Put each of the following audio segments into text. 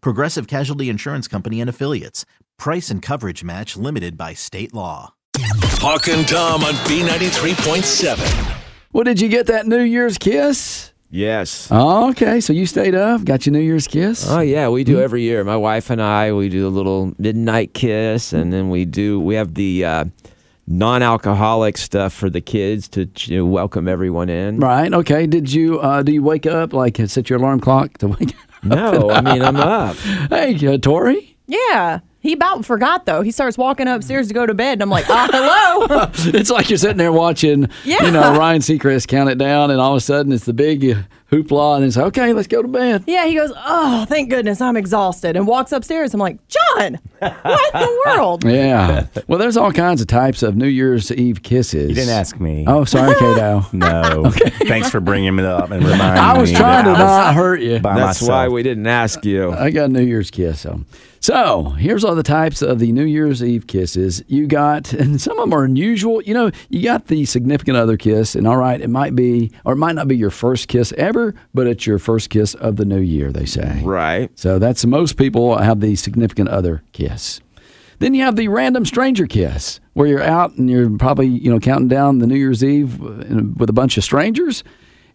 Progressive Casualty Insurance Company and Affiliates. Price and coverage match limited by state law. Hawk and Tom on B93.7. Well, did you get that New Year's kiss? Yes. Oh, okay. So you stayed up, got your New Year's kiss. Oh yeah, we do every year. My wife and I, we do a little midnight kiss, and then we do. We have the uh, non-alcoholic stuff for the kids to you know, welcome everyone in. Right. Okay. Did you uh, do you wake up like set your alarm clock to wake? No, I mean I'm up. Hey, uh, Tori. Yeah. He about forgot though. He starts walking upstairs to go to bed, and I'm like, ah, hello. it's like you're sitting there watching, Yeah. you know, Ryan Seacrest count it down, and all of a sudden it's the big hoopla, and it's like, okay, let's go to bed. yeah, he goes, oh, thank goodness, I'm exhausted, and walks upstairs. I'm like, John, what in the world? Yeah. Well, there's all kinds of types of New Year's Eve kisses. You didn't ask me. Oh, sorry, Kato. No. Okay. Thanks for bringing it up and reminding me. I was trying to not hurt you. by That's myself. why we didn't ask you. I got a New Year's kiss. So, so here's all the types of the New Year's Eve kisses you got, and some of them are unusual. You know, you got the significant other kiss, and all right, it might be, or it might not be your first kiss ever, but it's your first kiss of the new year. They say. Right. So that's most people have the significant other kiss. Then you have the random stranger kiss, where you're out and you're probably you know counting down the New Year's Eve uh, with a bunch of strangers,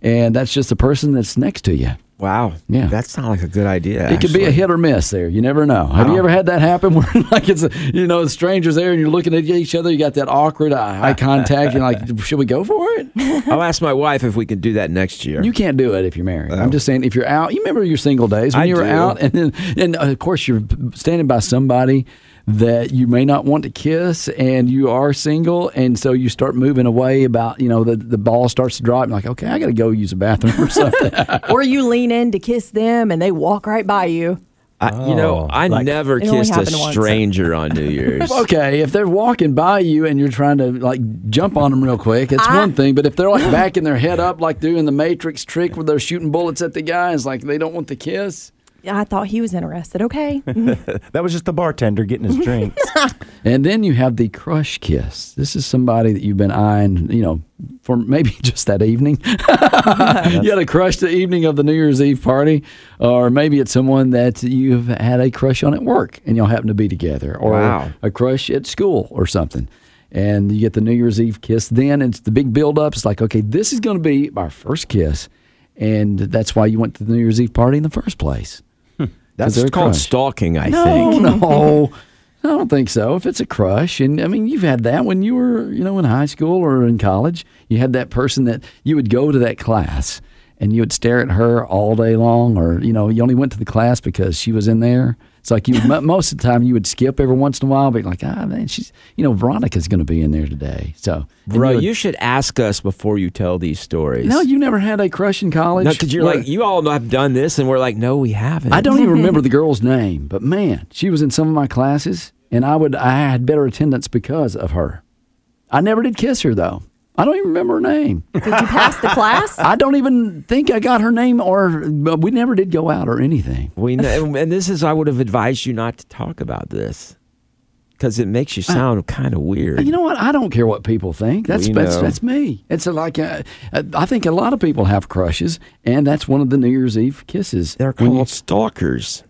and that's just the person that's next to you. Wow. Yeah. That sounds like a good idea. It could be a hit or miss there. You never know. Have you ever had that happen where like it's a, you know the strangers there and you're looking at each other, you got that awkward eye contact, you're like, should we go for it? I'll ask my wife if we can do that next year. You can't do it if you're married. I'm oh. just saying if you're out, you remember your single days when I you were do. out and then and of course you're standing by somebody that you may not want to kiss and you are single and so you start moving away about you know the, the ball starts to drop and like okay i gotta go use a bathroom or something Or you lean in to kiss them, and they walk right by you. I, you know, oh, I like- never kissed a happened once. stranger on New Year's. Okay, if they're walking by you and you're trying to like jump on them real quick, it's one thing. But if they're like backing their head up, like doing the Matrix trick where they're shooting bullets at the guy, it's like they don't want the kiss. I thought he was interested. Okay. Mm-hmm. That was just the bartender getting his drinks. And then you have the crush kiss. This is somebody that you've been eyeing, you know, for maybe just that evening. you had a crush the evening of the New Year's Eve party, or maybe it's someone that you've had a crush on at work and y'all happen to be together, or Wow. a crush at school or something. And you get the New Year's Eve kiss. Then it's the big build up. It's like, okay, this is going to be our first kiss. And that's why you went to the New Year's Eve party in the first place. That's called crush. stalking, I No, think. no. I don't think so. If it's a crush, and I mean, you've had that when you were, you know, in high school or in college. You had that person that you would go to that class and you would stare at her all day long, or you know, you only went to the class because she was in there. It's like you most of the time you would skip every once in a while, but like, ah, man, she's, you know, Veronica's going to be in there today. So, Bro, would- you should ask us before you tell these stories. no, you never had a crush in college. No, because you're Where- like, you all have done this, and we're like, no, we haven't. I don't even remember the girl's name, but man, she was in some of my classes, and I would I had better attendance because of her. I never did kiss her though. I don't even remember her name. Did you pass the class? I don't even think I got her name, or but we never did go out or anything. We know, and this is I would have advised you not to talk about this because it makes you sound kind of weird. You know what? I don't care what people think. That's We that's, know. that's me. It's like uh, I think a lot of people have crushes, and that's one of the New Year's Eve kisses. They're called you- stalkers.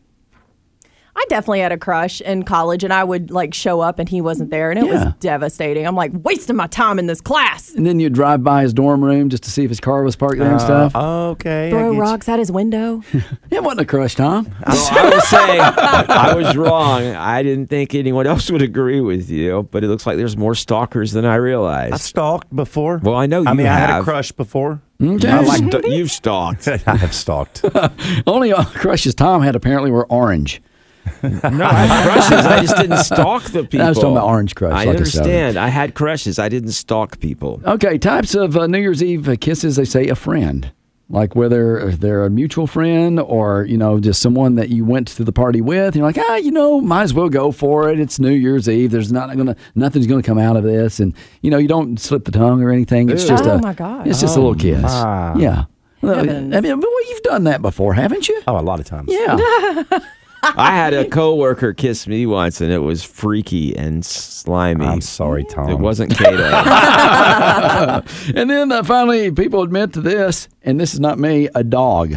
I definitely had a crush in college, and I would like show up and he wasn't there, and it Yeah. was devastating. I'm like wasting my time in this class. And then you'd drive by his dorm room just to see if his car was parked there and stuff. Okay. I Throw get you. rocks at his window. it wasn't a crush, Tom. Well, I will say I was wrong. I didn't think anyone else would agree with you, but it looks like there's more stalkers than I realized. I realized. stalked before. Well, I know I you mean, I had a have. crush before. Okay. I like you've stalked. I have stalked. Only uh, crushes Tom had apparently were orange. No, I had crushes. I just didn't stalk the people. I was talking about orange crush, I like understand. I had crushes. I didn't stalk people. Okay, types of uh, New Year's Eve uh, kisses. They say a friend, like whether they're a mutual friend or you know just someone that you went to the party with. You're like, ah, you know, might as well go for it. It's New Year's Eve. There's not gonna nothing's gonna come out of this, and you know you don't slip the tongue or anything. It's just Oh a my gosh. It's just a little kiss. my. Yeah. Well, I mean, well, you've done that before, haven't you? Oh, a lot of times. Yeah. I had a coworker kiss me once, and it was freaky and slimy. I'm sorry, Tom. It wasn't Kato. and then uh, finally, people admit to this, and this is not me, a dog.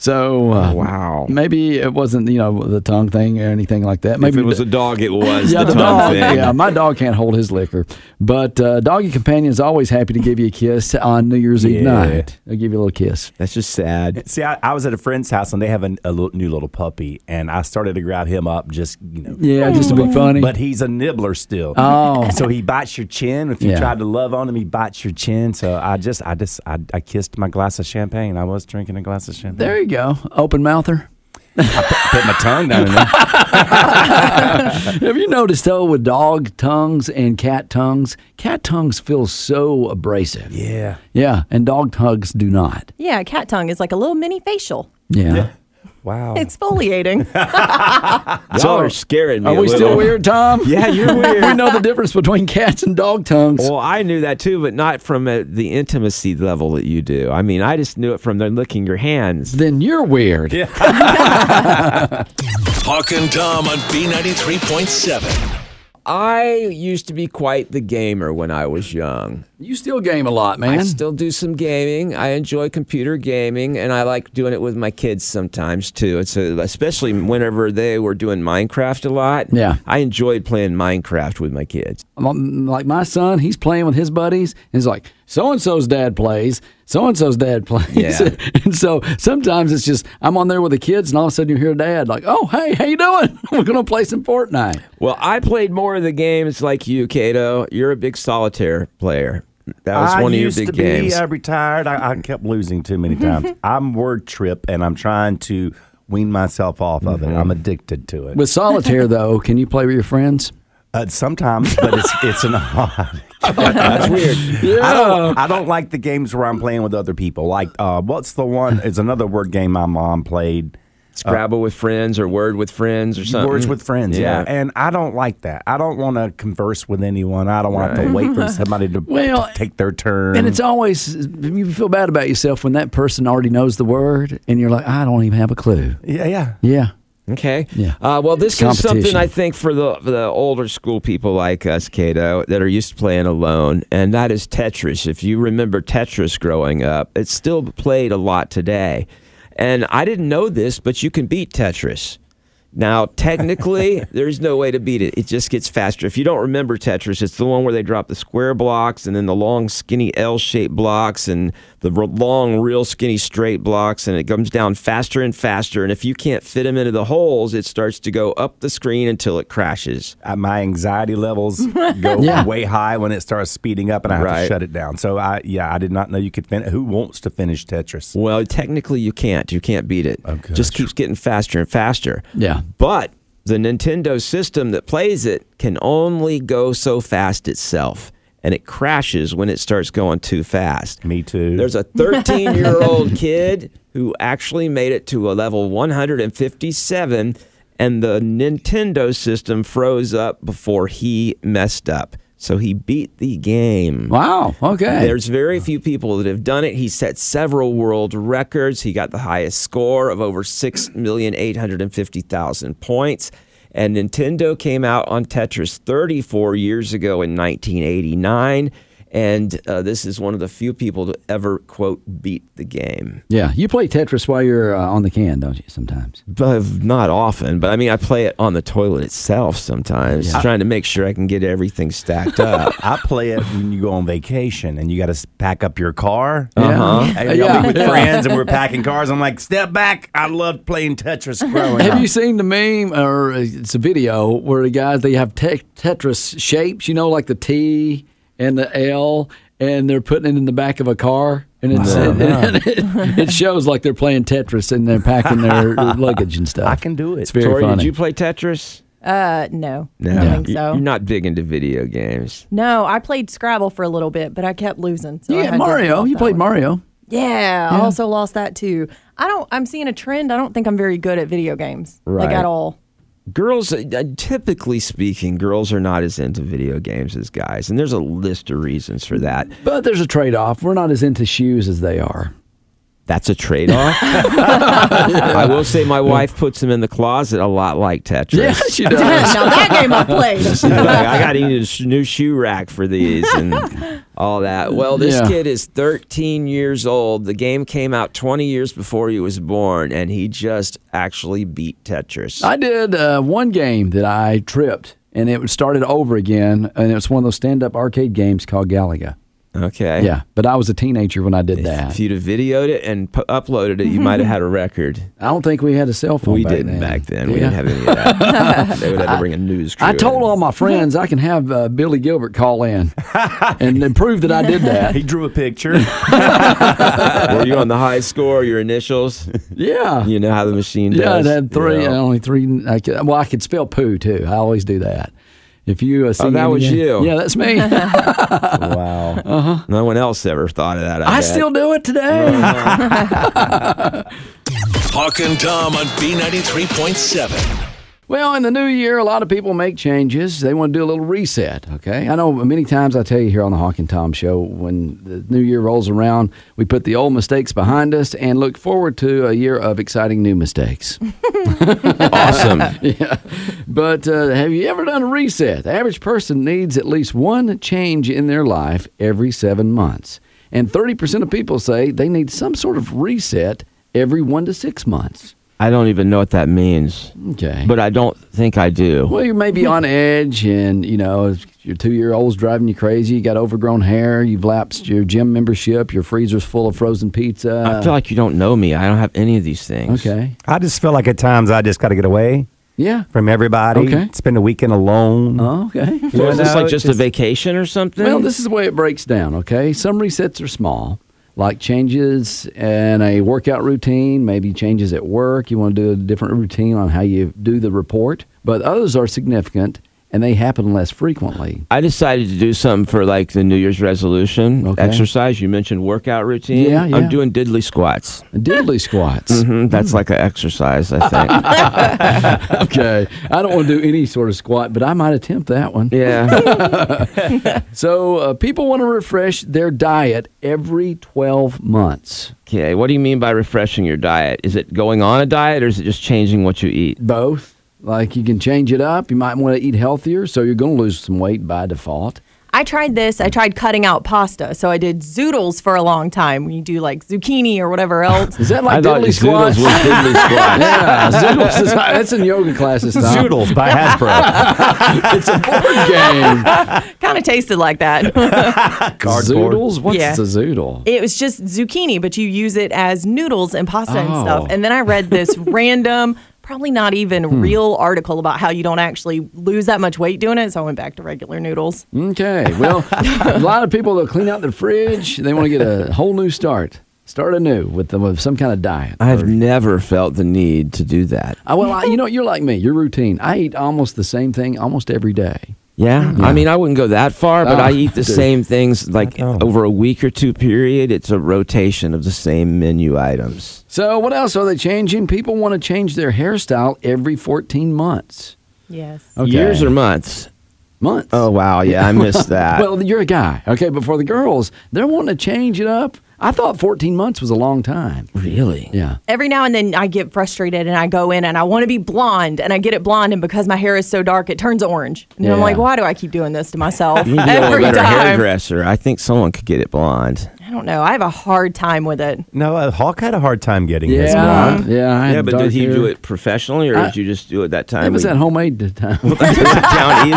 So uh, Wow. maybe it wasn't you know the tongue thing or anything like that. if Maybe it was the- a dog, it was yeah, the, the tongue dog. thing. Yeah, my dog can't hold his liquor, but uh, doggy companion is always happy to give you a kiss on New Year's Eve Yeah. night. They'll give you a little kiss. That's just sad. See, I, I was at a friend's house and they have a, a little, new little puppy, and I started to grab him up, just you know. Yeah, just to be funny. But he's a nibbler still. Oh. so he bites your chin. If you Yeah. try to love on him, he bites your chin. So I just, I just, I, I kissed my glass of champagne. I was drinking a glass of champagne. there you go, open mouther. Put my tongue down in there. Have you noticed though with dog tongues and cat tongues, cat tongues feel so abrasive. Yeah. Yeah, and dog tongues do not. yeah, cat tongue is like a little mini facial. Yeah. Wow. Exfoliating. Y'all are scaring me. Are a we still weird, Tom? Yeah, you're weird. we know the difference between cats and dog tongues. Well, I knew that too, but not from uh the intimacy level that you do. I mean, I just knew it from them licking your hands. then you're weird. Yeah. Hawk and Tom on B93.7. I used to be quite the gamer when I was young. You still game a lot, man. I still do some gaming. I enjoy computer gaming, and I like doing it with my kids sometimes too. It's a, especially whenever they were doing Minecraft a lot. Yeah. I enjoyed playing Minecraft with my kids. Like my son, he's playing with his buddies, and he's like, so and so's dad plays, so and so's dad plays. Yeah. and so sometimes it's just I'm on there with the kids, and all of a sudden you hear dad like, oh hey, how you doing? We're gonna play some Fortnite. Well, I played more of the games like you, Cato. You're a big solitaire player. That was I one of your big to games. Be, I retired. I, I kept losing too many times. I'm word trip, and I'm trying to wean myself off of Mm-hmm. it. I'm addicted to it. With solitaire though, can you play with your friends? Uh, sometimes, but it's it's an odd. That's weird. I don't I don't like the games where I'm playing with other people. Like uh, what's the one? It's another word game my mom played. Scrabble with friends or Word with friends or something. Words with friends, yeah. And I don't like that. I don't want to converse with anyone. I don't want to wait for somebody to Well, take their turn. And it's always you feel bad about yourself when that person already knows the word, and you're like, I don't even have a clue. yeah, yeah. Yeah. Okay. Yeah. Uh, well, this is something. I think for the for the older school people like us, Cato, that are used to playing alone, and that is Tetris. If you remember Tetris growing up, it's still played a lot today. And I didn't know this, but you can beat Tetris. Now, technically, there's no way to beat it. It just gets faster. If you don't remember Tetris, it's the one where they drop the square blocks and then the long, skinny L-shaped blocks and the long, real skinny straight blocks, and it comes down faster and faster. And if you can't fit them into the holes, it starts to go up the screen until it crashes. Uh, my anxiety levels go Yeah. way high when it starts speeding up, and I have Right. to shut it down. So I, yeah, I did not know you could finish. Who wants to finish Tetris? Well, technically, you can't. You can't beat it. Okay. Just keeps getting faster and faster. Yeah. But the Nintendo system that plays it can only go so fast itself, and it crashes when it starts going too fast. Me too. There's a 13 year old kid who actually made it to a level 157, and the Nintendo system froze up before he messed up. So he beat the game. Wow. Okay. There's very few people that have done it. He set several world records. He got the highest score of over 6,850,000 points. And Nintendo came out on Tetris 34 years ago in 1989. And uh, this is one of the few people to ever quote beat the game. Yeah, you play Tetris while you're uh, on the can, don't you? Sometimes. But not often. But I mean, I play it on the toilet itself sometimes, trying to make sure I can get everything stacked up. I play it when you go on vacation and you got to pack up your car. Uh-huh. And I'll be with friends and we're packing cars. I'm like, step back. I loved playing Tetris growing Have up. you seen the meme or uh, it's a video where the guys they have te- Tetris shapes, you know, like the T and the L, and they're putting it in the back of a car, and it's No, it, no. it, it shows like they're playing Tetris and they're packing their luggage and stuff. I can do it. It's very Tori, funny. did you play Tetris? Uh, no, I No, don't think You- so. You're not big into video games. No, I played Scrabble for a little bit, but I kept losing. So yeah, Mario. You played one. Mario. Yeah, I also lost that too. I don't. I'm seeing a trend. I don't think I'm very good at video games, like at all. Girls, uh, typically speaking, girls are not as into video games as guys, and there's a list of reasons for that. But there's a trade off. We're not as into shoes as they are. That's a trade off. I will say my wife puts them in the closet a lot like Tetris. Yeah, she does. now that game I played. Like, I got a new shoe rack for these and all that. Well, this Yeah. kid is 13 years old. The game came out 20 years before he was born, and he just actually beat Tetris. I did uh, one game that I tripped, and it started over again, and it was one of those stand-up arcade games called Galaga. Okay. Yeah, but I was a teenager when I did that. If you'd have videoed it and pu- uploaded it, you might have had a record. I don't think we had a cell phone. we back didn't then. back then. We Yeah. didn't have any of that. they would have to bring a news crew. I told all my friends I can have uh, Billy Gilbert call in and then prove that I did that. He drew a picture. Were you on the high score? Your initials? Yeah. You know how the machine does. Yeah, it had three, Yeah. only three. I could, well, I could spell poo too. I always do that. If you uh, see Oh, that any- was you. Yeah, that's me. wow. Uh-huh. No one else ever thought of that. I, I still do it today. Hawk and Tom on B93.7. Well, in the new year, a lot of people make changes. They want to do a little reset. Okay, I know many times I tell you here on the Hawk and Tom Show, when the new year rolls around, we put the old mistakes behind us and look forward to a year of exciting new mistakes. awesome. yeah, but uh, have you ever done a reset? The average person needs at least one change in their life every seven months, and thirty percent of people say they need some sort of reset every one to six months. I don't even know what that means, Okay, but I don't think I do. Well, you may be on edge, and you know your two-year-old's driving you crazy. You got overgrown hair. You've lapsed your gym membership. Your freezer's full of frozen pizza. I feel like you don't know me. I don't have any of these things. okay, I just feel like at times I just got to get away yeah. from everybody. Okay. Spend a weekend alone. Oh, okay. So is this know, like just it's- a vacation or something? Well, this is the way it breaks down. Okay, some resets are small, like changes in a workout routine, maybe changes at work. You want to do a different routine on how you do the report, but others are significant and they happen less frequently. I decided to do something for like the New Year's resolution Okay. exercise. You mentioned workout routine. Yeah, yeah. I'm doing diddly squats. Diddly squats. hmm That's like an exercise, I think. okay, I don't want to do any sort of squat, but I might attempt that one. yeah. So uh, people want to refresh their diet every 12 months. Okay. What do you mean by refreshing your diet? Is it going on a diet or is it just changing what you eat? Both. Like you can change it up. You might want to eat healthier, so you're going to lose some weight by default. I tried this. I tried cutting out pasta. So I did zoodles for a long time. When you do like zucchini or whatever else. Is that like I thought diddly zoodles squats? was diddly squats. yeah, zoodles is, that's in yoga classes. Tom. Zoodles by Hasbro. It's a board game. kind of tasted like that. Cardboard. Zoodles? What's Yeah. a zoodle? It was just zucchini, but you use it as noodles and pasta and Oh. stuff. And then I read this random, probably not even Hmm. real article about how you don't actually lose that much weight doing it. So I went back to regular noodles. Okay. Well, a lot of people that clean out their fridge, they want to get a whole new start. Start anew with, the, with some kind of diet. I've Or- never felt the need to do that. Uh, well, I, you know, you're like me. Your routine. I eat almost the same thing almost every day. Yeah. I mean, I wouldn't go that far, but Oh, I eat the dude. same things like over a week or two period. It's a rotation of the same menu items. So, what else are they changing? People want to change their hairstyle every 14 months. Yes. Okay. Years or months? months. Oh, wow. Yeah, I missed that. Well, you're a guy, okay, but for the girls, they're wanting to change it up I thought 14 months was a long time. Really? Yeah. Every now and then I get frustrated and I go in and I want to be blonde and I get it blonde and because my hair is so dark it turns orange. And I'm like, why do I keep doing this to myself You need to get a every better time? hairdresser. I think someone could get it blonde. I don't know. I have a hard time with it. No, uh, Hawk had a hard time getting his Yeah. blonde. Yeah. I had yeah, but dark did he hair. do it professionally, or I- did you just do it that time? It was when- at homemade time. that doesn't count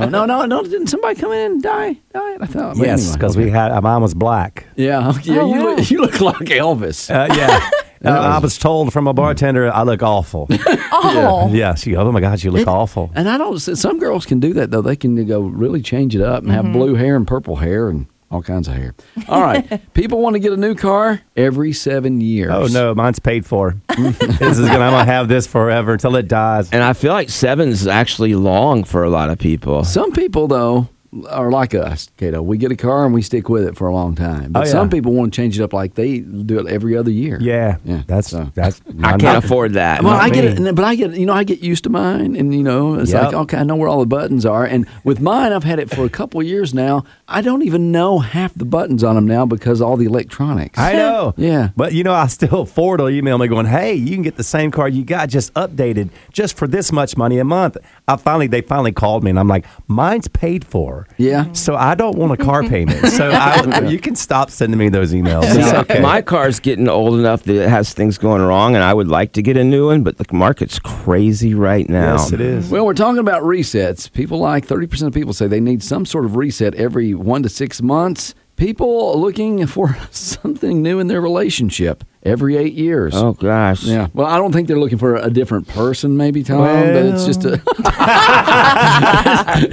either. no, no, no, no. Didn't somebody come in and die? Die? I thought. but Yes, anyway, because okay. we had uh, mine was black. Yeah. Yeah. Oh, you, wow. look, you look like Elvis. Uh, yeah. Uh, I was told from a bartender I look awful. Oh, yeah, she. Oh my God, you look awful. And I don't. Some girls can do that though. They can go really change it up and have blue hair and purple hair and all kinds of hair. All right. People want to get a new car every seven years. Oh no, mine's paid for. this is gonna. I'm gonna have this forever until it dies. And I feel like seven's actually long for a lot of people. Some people though are like us, Kato. We get a car and we stick with it for a long time. But Oh, yeah. some people want to change it up like they do it every other year. Yeah, Yeah, That's so. that's. I I'm can't not- afford that. Well, I get it, but I get you know I get used to mine, and you know it's Yep. like okay, I know where all the buttons are, and with mine I've had it for a couple of years now. I don't even know half the buttons on them now because all the electronics. I know. Yeah. But you know, I still Ford will email me going, "Hey, you can get the same car you got just updated just for this much money a month." I finally, they finally called me, and I'm like, "Mine's paid for." Yeah. Mm-hmm. So I don't want a car payment. So I, you can stop sending me those emails. It's okay. My car's getting old enough that it has things going wrong, and I would like to get a new one, but the market's crazy right now. yes, it is. Well, we're talking about resets. People like 30% of people say they need some sort of reset every one to six months. People looking for something new in their relationship every eight years. Oh gosh. Yeah. Well, I don't think they're looking for a different person, maybe Tom, but it's just a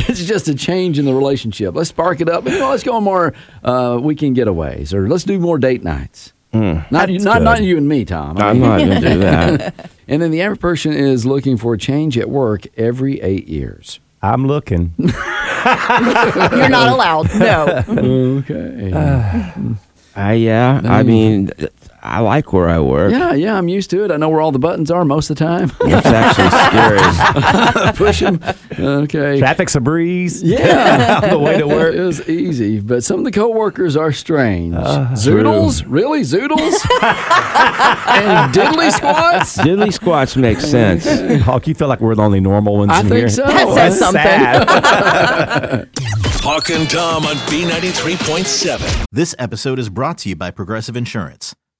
it's just a change in the relationship. Let's spark it up. You know, let's go on more uh, weekend getaways, or let's do more date nights. not you, not good. not you and me, Tom. I I'm mean- not going to do that. and then the average person is looking for a change at work every eight years. I'm looking. you're not allowed. No. Okay. Uh, I yeah. I mm. mean, I like where I work. yeah, yeah, I'm used to it. I know where all the buttons are most of the time. It's actually scary. Push them. Okay. Traffic's a breeze. Yeah. On the way to work. It was easy, but some of the coworkers are strange. Uh, Zoodles? Really? Zoodles? and diddly squats? Diddly squats make sense. Hawk, you feel like we're the only normal ones I in think here. so. That says That's something. sad. Hawk and Tom on B93.7. This episode is brought to you by Progressive Insurance.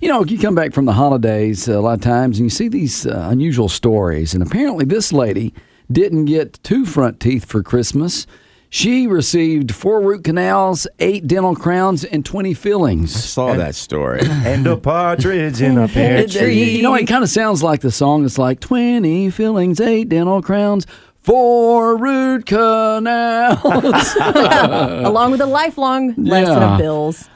You know, you come back from the holidays uh, a lot of times and you see these uh, unusual stories. And apparently, this lady didn't get two front teeth for Christmas. She received four root canals, eight dental crowns, and 20 fillings. I saw that story. and a partridge in a pear It- it- tree. You know, it kind of sounds like the song. It's like 20 fillings, eight dental crowns, four root canals. Along with a lifelong lesson Yeah. of bills.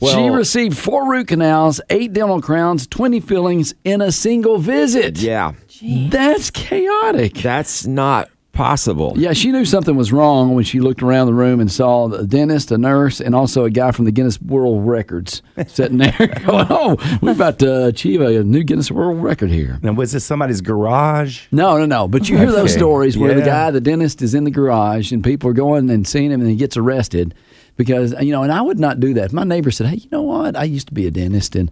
She received four root canals, eight dental crowns, 20 fillings in a single visit. Yeah. That's chaotic. That's not possible. Yeah, she knew something was wrong when she looked around the room and saw a dentist, a nurse, and also a guy from the Guinness World Records sitting there going, Oh, we're about to achieve a new Guinness World Record here. And was this somebody's garage? No, no, no. But you hear those stories where the guy, the dentist, is in the garage and people are going and seeing him and he gets arrested because, you know, and I would not do that. If my neighbor said, Hey, you know what? I used to be a dentist and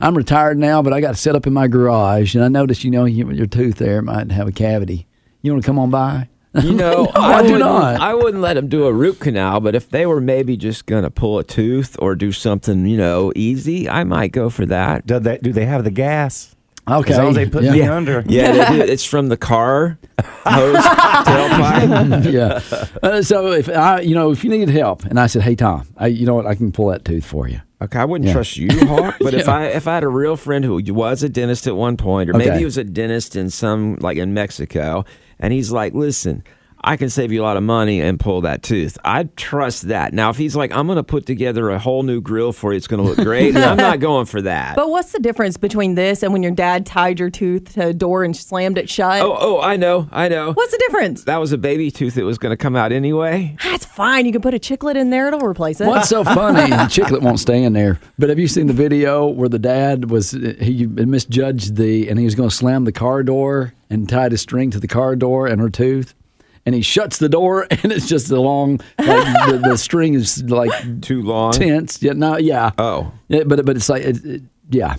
I'm retired now, but I got set up in my garage and I noticed, you know, your tooth there might have a cavity. You want to come on by? You know, No, I do wouldn't- not. I wouldn't let them do a root canal, but if they were maybe just going to pull a tooth or do something, you know, easy, I might go for that. Do they, do they have the gas? Okay. As long as they put Yeah. me under. Yeah, they do. it's from the car hose tailpipe. yeah. Uh, so if I, you know, if you needed help, and I said, "Hey Tom, I, you know what, I can pull that tooth for you." Okay, I wouldn't Yeah. trust you, Hawk. But if I if I had a real friend who was a dentist at one point, or maybe Okay. he was a dentist in some like in Mexico, and he's like, "Listen, I can save you a lot of money and pull that tooth." I'd trust that. Now, if he's like, "I'm going to put together a whole new grill for you, it's going to look great," I'm not going for that. But what's the difference between this and when your dad tied your tooth to a door and slammed it shut? oh, oh, I know, I know. What's the difference? That was a baby tooth that was going to come out anyway. That's fine. You can put a chiclet in there; it'll replace it. What's so funny? the chiclet won't stay in there. But have you seen the video where the dad was he misjudged the and he was going to slam the car door and tied a string to the car door and her tooth, and he shuts the door and it's just a long like the, the string is like Too long. tense. Yeah, no, yeah. Oh, Yeah, but but it's like it, it- yeah.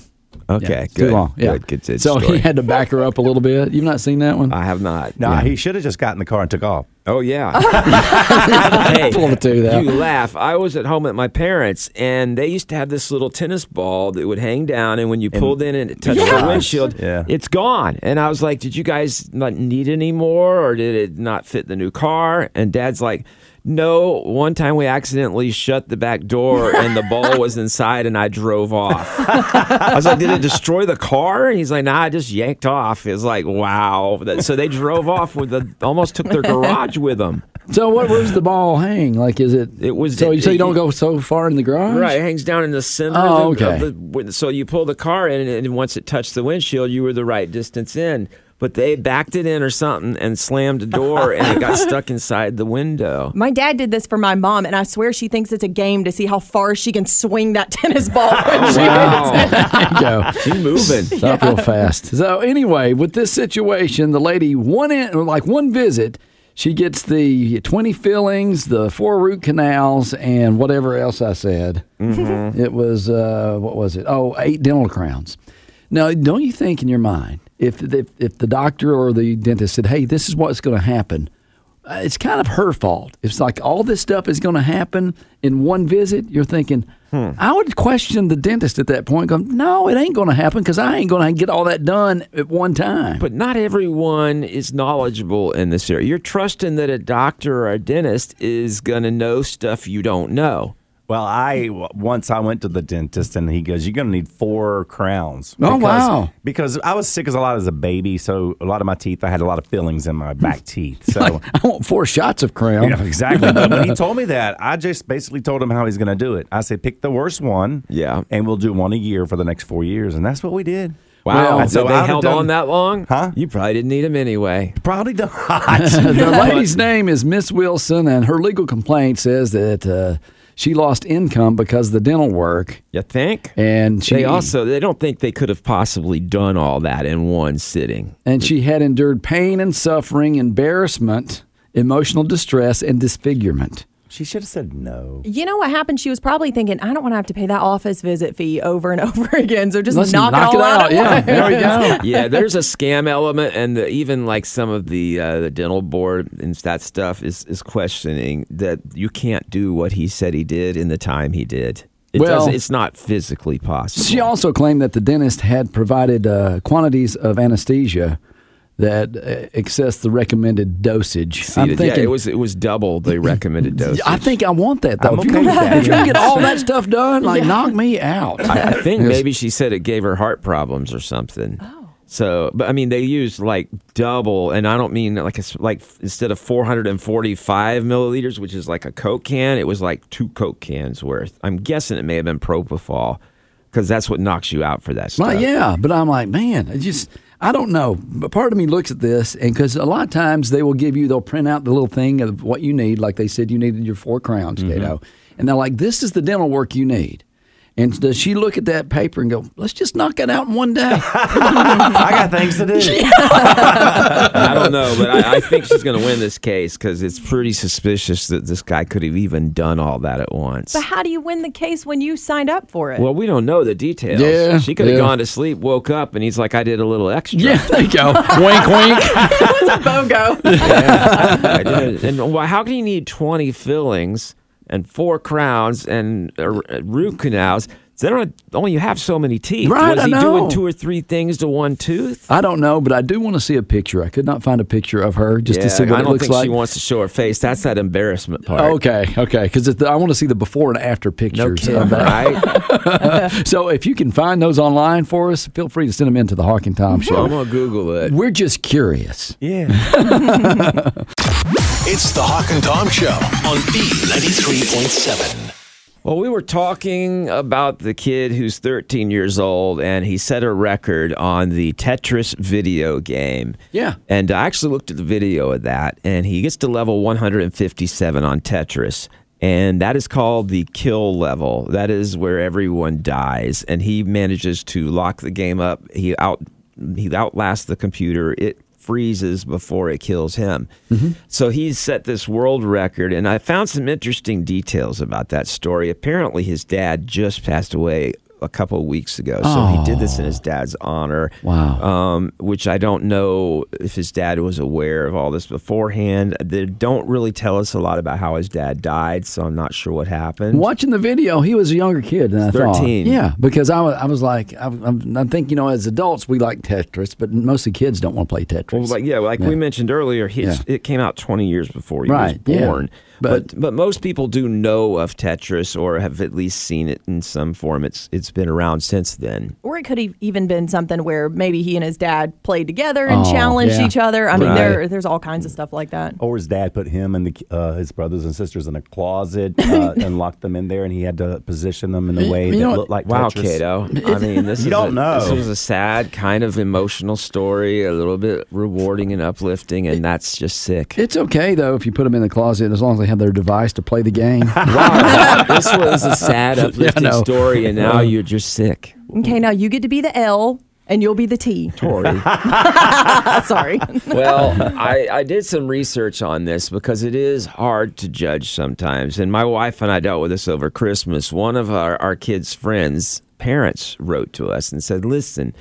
Okay, Yeah, good. Too long. Yeah. Good, good, good so story. he had to back her up a little bit. You've not seen that one? I have not. No, Yeah. he should have just got in the car and took off. Oh yeah. hey, Pull the tooth out. You laugh. I was at home at my parents, and they used to have this little tennis ball that would hang down, and when you pulled in and it touched Yes. the windshield, Yeah. it's gone. And I was like, "Did you guys not need any more, or did it not fit the new car?" And Dad's like. No, one time we accidentally shut the back door and the ball was inside and I drove off. I was like, did it destroy the car? And he's like, nah, I just yanked off. It's like, wow. So they drove off with the, almost took their garage with them. So what? Where's the ball hang? Like, is it? It was So you so you don't it- go so far in the garage? Right, it hangs down in the center. Oh, of the, okay. the- so you pull the car in, and once it touched the windshield, you were the right distance in. But they backed it in or something and slammed the door, and it got stuck inside the window. My dad did this for my mom, and I swear she thinks it's a game to see how far she can swing that tennis ball. when she Wow. hits it. There you go. She's moving. Stop real fast. So anyway, with this situation, the lady one in like one visit, she gets the twenty fillings, the four root canals, and whatever else I said. Mm-hmm. It was uh, what was it? Oh, eight dental crowns. Now, don't you think in your mind, if if, if the doctor or the dentist said, "Hey, this is what's going to happen," uh, it's kind of her fault. It's like all this stuff is going to happen in one visit. You're thinking, Hmm. I would question the dentist at that point, going, "No, it ain't going to happen because I ain't going to get all that done at one time." But not everyone is knowledgeable in this area. You're trusting that a doctor or a dentist is going to know stuff you don't know. Well, I once I went to the dentist and he goes, "You're going to need four crowns." Oh, because, wow. Because I was sick as a lot as a baby, so a lot of my teeth, I had a lot of fillings in my back teeth. So I want four shots of crown. Yeah, exactly. But when he told me that, I just basically told him how he's going to do it. I said, pick the worst one. Yeah. And we'll do one a year for the next four years. And that's what we did. Wow. And so they I'd held done- on that long? Huh? You probably didn't need them anyway. Probably not. the lady's name is Miss Wilson, and her legal complaint says that uh, she lost income because of the dental work. You think? And she they also they don't think they could have possibly done all that in one sitting. and she had endured pain and suffering, embarrassment, emotional distress, and disfigurement. She should have said no. You know what happened? She was probably thinking, I don't want to have to pay that office visit fee over and over again. So just Let's knock, knock it all it out. out. Yeah, there we go. yeah, there's a scam element, and the, even like some of the uh, the dental board and that stuff is is questioning that you can't do what he said he did in the time he did. It Well- it's not physically possible. She also claimed that the dentist had provided uh, quantities of anesthesia that uh, excess the recommended dosage. See, I'm yeah, thinking, it was it was double the recommended dose. I think I want that though. I'm if you okay can, with that. if you get all that stuff done, like knock me out. I, I think maybe she said it gave her heart problems or something. Oh. So, but I mean, they used like double, and I don't mean like it's like instead of 445 milliliters, which is like a Coke can, it was like two Coke cans worth. I'm guessing it may have been propofol because that's what knocks you out for that stuff. Well, yeah, but I'm like, man, I just I don't know. But part of me looks at this, and because a lot of times they will give you, they'll print out the little thing of what you need, like they said you needed your four crowns, Mm-hmm. Cato, and they're like, this is the dental work you need. And does she look at that paper and go, let's just knock it out in one day? I got things to do. I don't know, but I, I think she's going to win this case because it's pretty suspicious that this guy could have even done all that at once. But how do you win the case when you signed up for it? Well, we don't know the details. Yeah, she could have yeah. gone to sleep, woke up, and he's like, "I did a little extra." yeah, there you go. wink, wink. What's a BOGO? I did. And why- how can you need 20 fillings and four crowns and uh, root canals? They don't only you have so many teeth. Right, Was he doing two or three things to one tooth? I don't know, but I do want to see a picture. I could not find a picture of her just to see what I it don't looks think like. she wants to show her face. That's that embarrassment part. Okay, okay, because I want to see the before and after No pictures kidding, of right? so if you can find those online for us, feel free to send them into the Hawk and Tom Show. I'm gonna Google it. We're just curious. Yeah. It's the Hawk and Tom Show on B93.7. Well, we were talking about the kid who's 13 years old, and he set a record on the Tetris video game. Yeah. And I actually looked at the video of that, and he gets to level 157 on Tetris. And that is called the kill level. That is where everyone dies. And he manages to lock the game up. He out he outlasts the computer. It freezes before it kills him. Mm-hmm. So he's set this world record, and I found some interesting details about that story. Apparently, his dad just passed away a couple of weeks ago, so he did this in his dad's honor. Wow. Um, which I don't know if his dad was aware of all this beforehand. They don't really tell us a lot about how his dad died, so I'm not sure what happened. Watching the video, he was a younger kid than I thought. 13. Yeah, because I was, I was like, I, I'm- I think, you know, as adults, we like Tetris, but mostly kids don't want to play Tetris. Well, like yeah, like we mentioned earlier, he, Yeah. it came out 20 years before he Right, was yeah. Born. But- But, but most people do know of Tetris or have at least seen it in some form. It's it's been around since then. Or it could have even been something where maybe he and his dad played together and Oh, challenged yeah. each other. I mean, Right. there there's all kinds of stuff like that. Or his dad put him and the, uh, his brothers and sisters in a closet uh, and locked them in there, and he had to position them in a way you that looked like Wow, Tetris. Cato. I mean, this You is don't a, know. This was a sad, kind of emotional story, a little bit rewarding and uplifting, and that's just sick. It's okay, though, if you put them in the closet, as long as they have their device to play the game. wow, this was a sad, uplifting know. story, and now you're just sick. Okay, now you get to be the L and you'll be the T. Tori. Sorry. well, I, I did some research on this because it is hard to judge sometimes. And my wife and I dealt with this over Christmas. One of our, our kids' friends' parents wrote to us and said, Listen,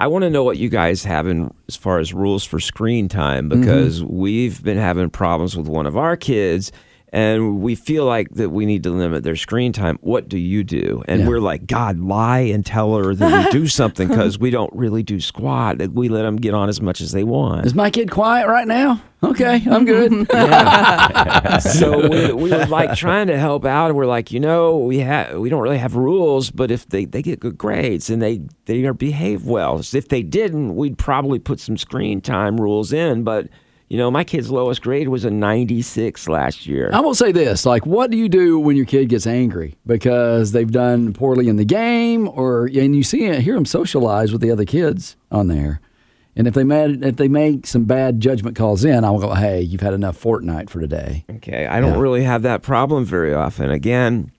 I want to know what you guys have in as far as rules for screen time because mm-hmm. we've been having problems with one of our kids. And we feel like that we need to limit their screen time. What do you do? And Yeah. we're like, God, lie and tell her that we do something because we don't really do squat. We let them get on as much as they want. Is my kid quiet right now? Okay, I'm good. so we, we were like trying to help out, and we're like, you know, we have we don't really have rules, but if they, they get good grades and they they are behave well, so if they didn't, we'd probably put some screen time rules in. But you know, my kid's lowest grade was a 96 last year. I will say this: like, what do you do when your kid gets angry because they've done poorly in the game, or and you see hear them socialize with the other kids on there, and if they made if they make some bad judgment calls in, I'll go, hey, you've had enough Fortnite for today. Okay, I don't Yeah. really have that problem very often. Again,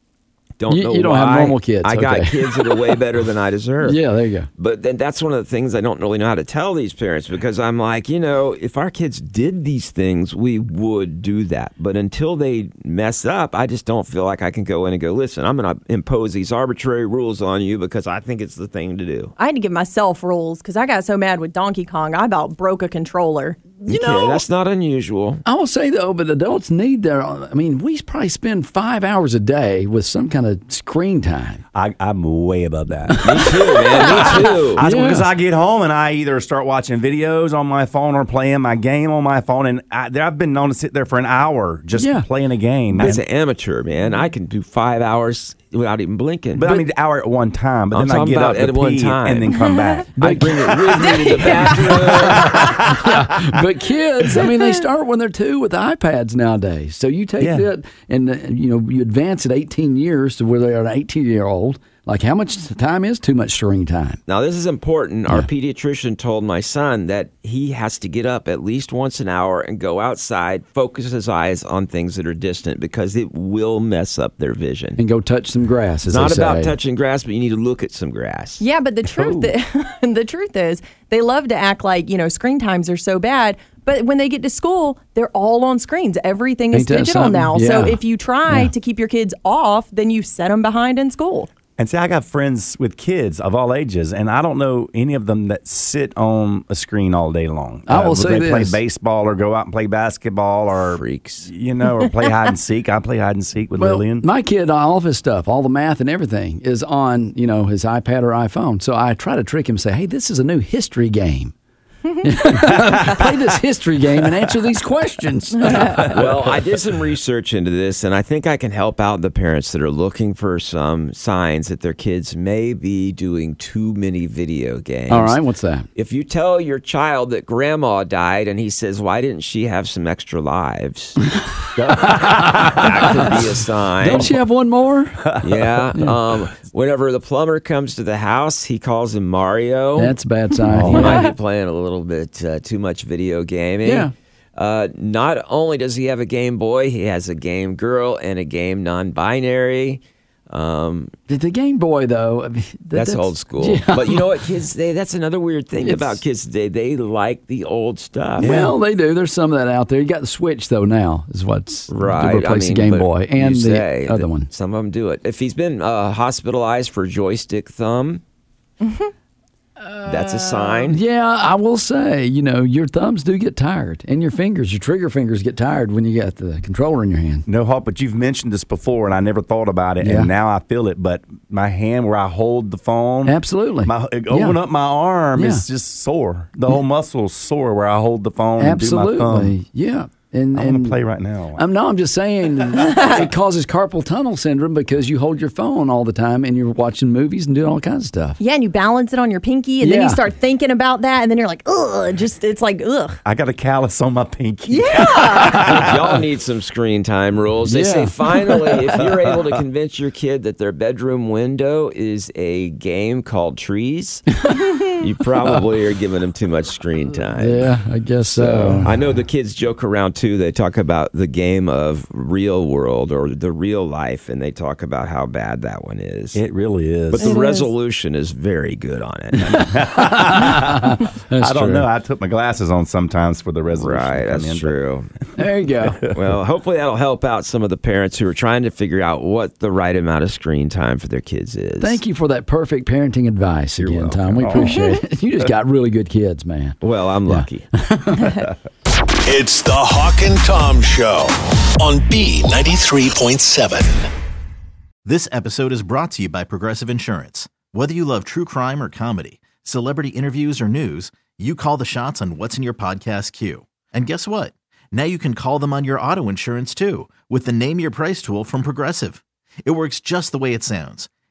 don't You- know you don't have normal kids, I got kids that are way better than I deserve. Yeah, there you go. But then that's one of the things I don't really know how to tell these parents because I'm like, you know, if our kids did these things, we would do that. But until they mess up, I just don't feel like I can go in and go, listen, I'm going to impose these arbitrary rules on you because I think it's the thing to do. I had to give myself rules because I got so mad with Donkey Kong, I about broke a controller. You okay, know, that's not unusual. I will say though, but adults need their. I mean, we probably spend five hours a day with some kind of screen time. I, I'm way above that. Me too, man. Me too. I, Yeah. Because I get home and I either start watching videos on my phone or playing my game on my phone, and I, i've been known to sit there for an hour just Yeah. playing a game. As an amateur, man, I can do five hours without even blinking. but, I mean, the hour at one time. But I'm then I get up at one time. and then come back. I bring it with me to the bathroom. but kids, I mean, they start when they're two with iPads nowadays. So you take Yeah. that and uh, you know you advance at 18 years to where they are an 18 year old. Like how much time is too much screen time? Now, this is important. Our pediatrician told my son that he has to get up at least once an hour and go outside, focus his eyes on things that are distant because it will mess up their vision. And go touch some grass. It's As not they about say. touching grass, but you need to look at some grass. Yeah, but the truth oh. the truth is they love to act like, you know, screen times are so bad. But when they get to school, they're all on screens. Everything is digital something? now. So if you try Yeah. to keep your kids off, then you set them behind in school. And see, I got friends with kids of all ages, and I don't know any of them that sit on a screen all day long. I will Uh, say they play baseball or go out and play basketball or Freaks. you know, or play hide and seek. I play hide and seek with Well, Lillian. my kid, all of his stuff, all the math and everything, is on you know his iPad or iPhone. So I try to trick him, say, "Hey, this is a new history game. Play this history game and answer these questions." well, I did some research into this, and I think I can help out the parents that are looking for some signs that their kids may be doing too many video games. all right, what's that? If you tell your child that grandma died and he says, Why didn't she have some extra lives? that could be a sign. Don't you have one more? Yeah. Um, whenever the plumber comes to the house, he calls him Mario. That's a bad sign. He might be playing a little bit uh, too much video gaming. Yeah. Uh, not only does he have a Game Boy, he has a Game Girl and a Game Non-Binary. Um, The, the Game Boy, though, I mean, that- that's, old school. Yeah. But you know what, kids? They, that's another weird thing It's- about kids today. They like the old stuff. Well, they do. There's some of that out there. You got the Switch though. Now is what's Right. to replace I mean, the Game Boy and the other one. Some of them do it. If he's been uh, hospitalized for joystick thumb, that's a sign. Uh, yeah, I will say, you know, your thumbs do get tired, and your fingers, your trigger fingers, get tired when you got the controller in your hand. No hope, but you've mentioned this before, and I never thought about it, Yeah. and now I feel it. But my hand where I hold the phone, Absolutely. my open Yeah. up my arm Yeah. is just sore. The whole muscle's sore where I hold the phone and do my thumb. Absolutely, yeah. And I'm gonna play right now. I'm no, I'm just saying it causes carpal tunnel syndrome because you hold your phone all the time and you're watching movies and doing all kinds of stuff. Yeah, and you balance it on your pinky, and then you start thinking about that, and then you're like, ugh, just it's like, ugh. I got a callus on my pinky. Yeah. Y'all need some screen time rules. They say finally, if you're able to convince your kid that their bedroom window is a game called Trees, you probably are giving them too much screen time. Yeah, I guess so. I know the kids joke around too. They talk about the game of real world or the real life, and they talk about how bad that one is. It really is. but the It is. resolution is very good on it. That's I don't true. know. I took my glasses on sometimes for the resolution. right, that's in, true. There you go. well, hopefully that'll help out some of the parents who are trying to figure out what the right amount of screen time for their kids is. Thank you for that perfect parenting advice again, welcome. Tom. We appreciate it. You just got really good kids, man. Well, I'm lucky. It's the Hawk and Tom Show on B93.7. This episode is brought to you by Progressive Insurance. Whether you love true crime or comedy, celebrity interviews or news, you call the shots on what's in your podcast queue. And guess what? Now you can call them on your auto insurance too with the Name Your Price tool from Progressive. It works just the way it sounds.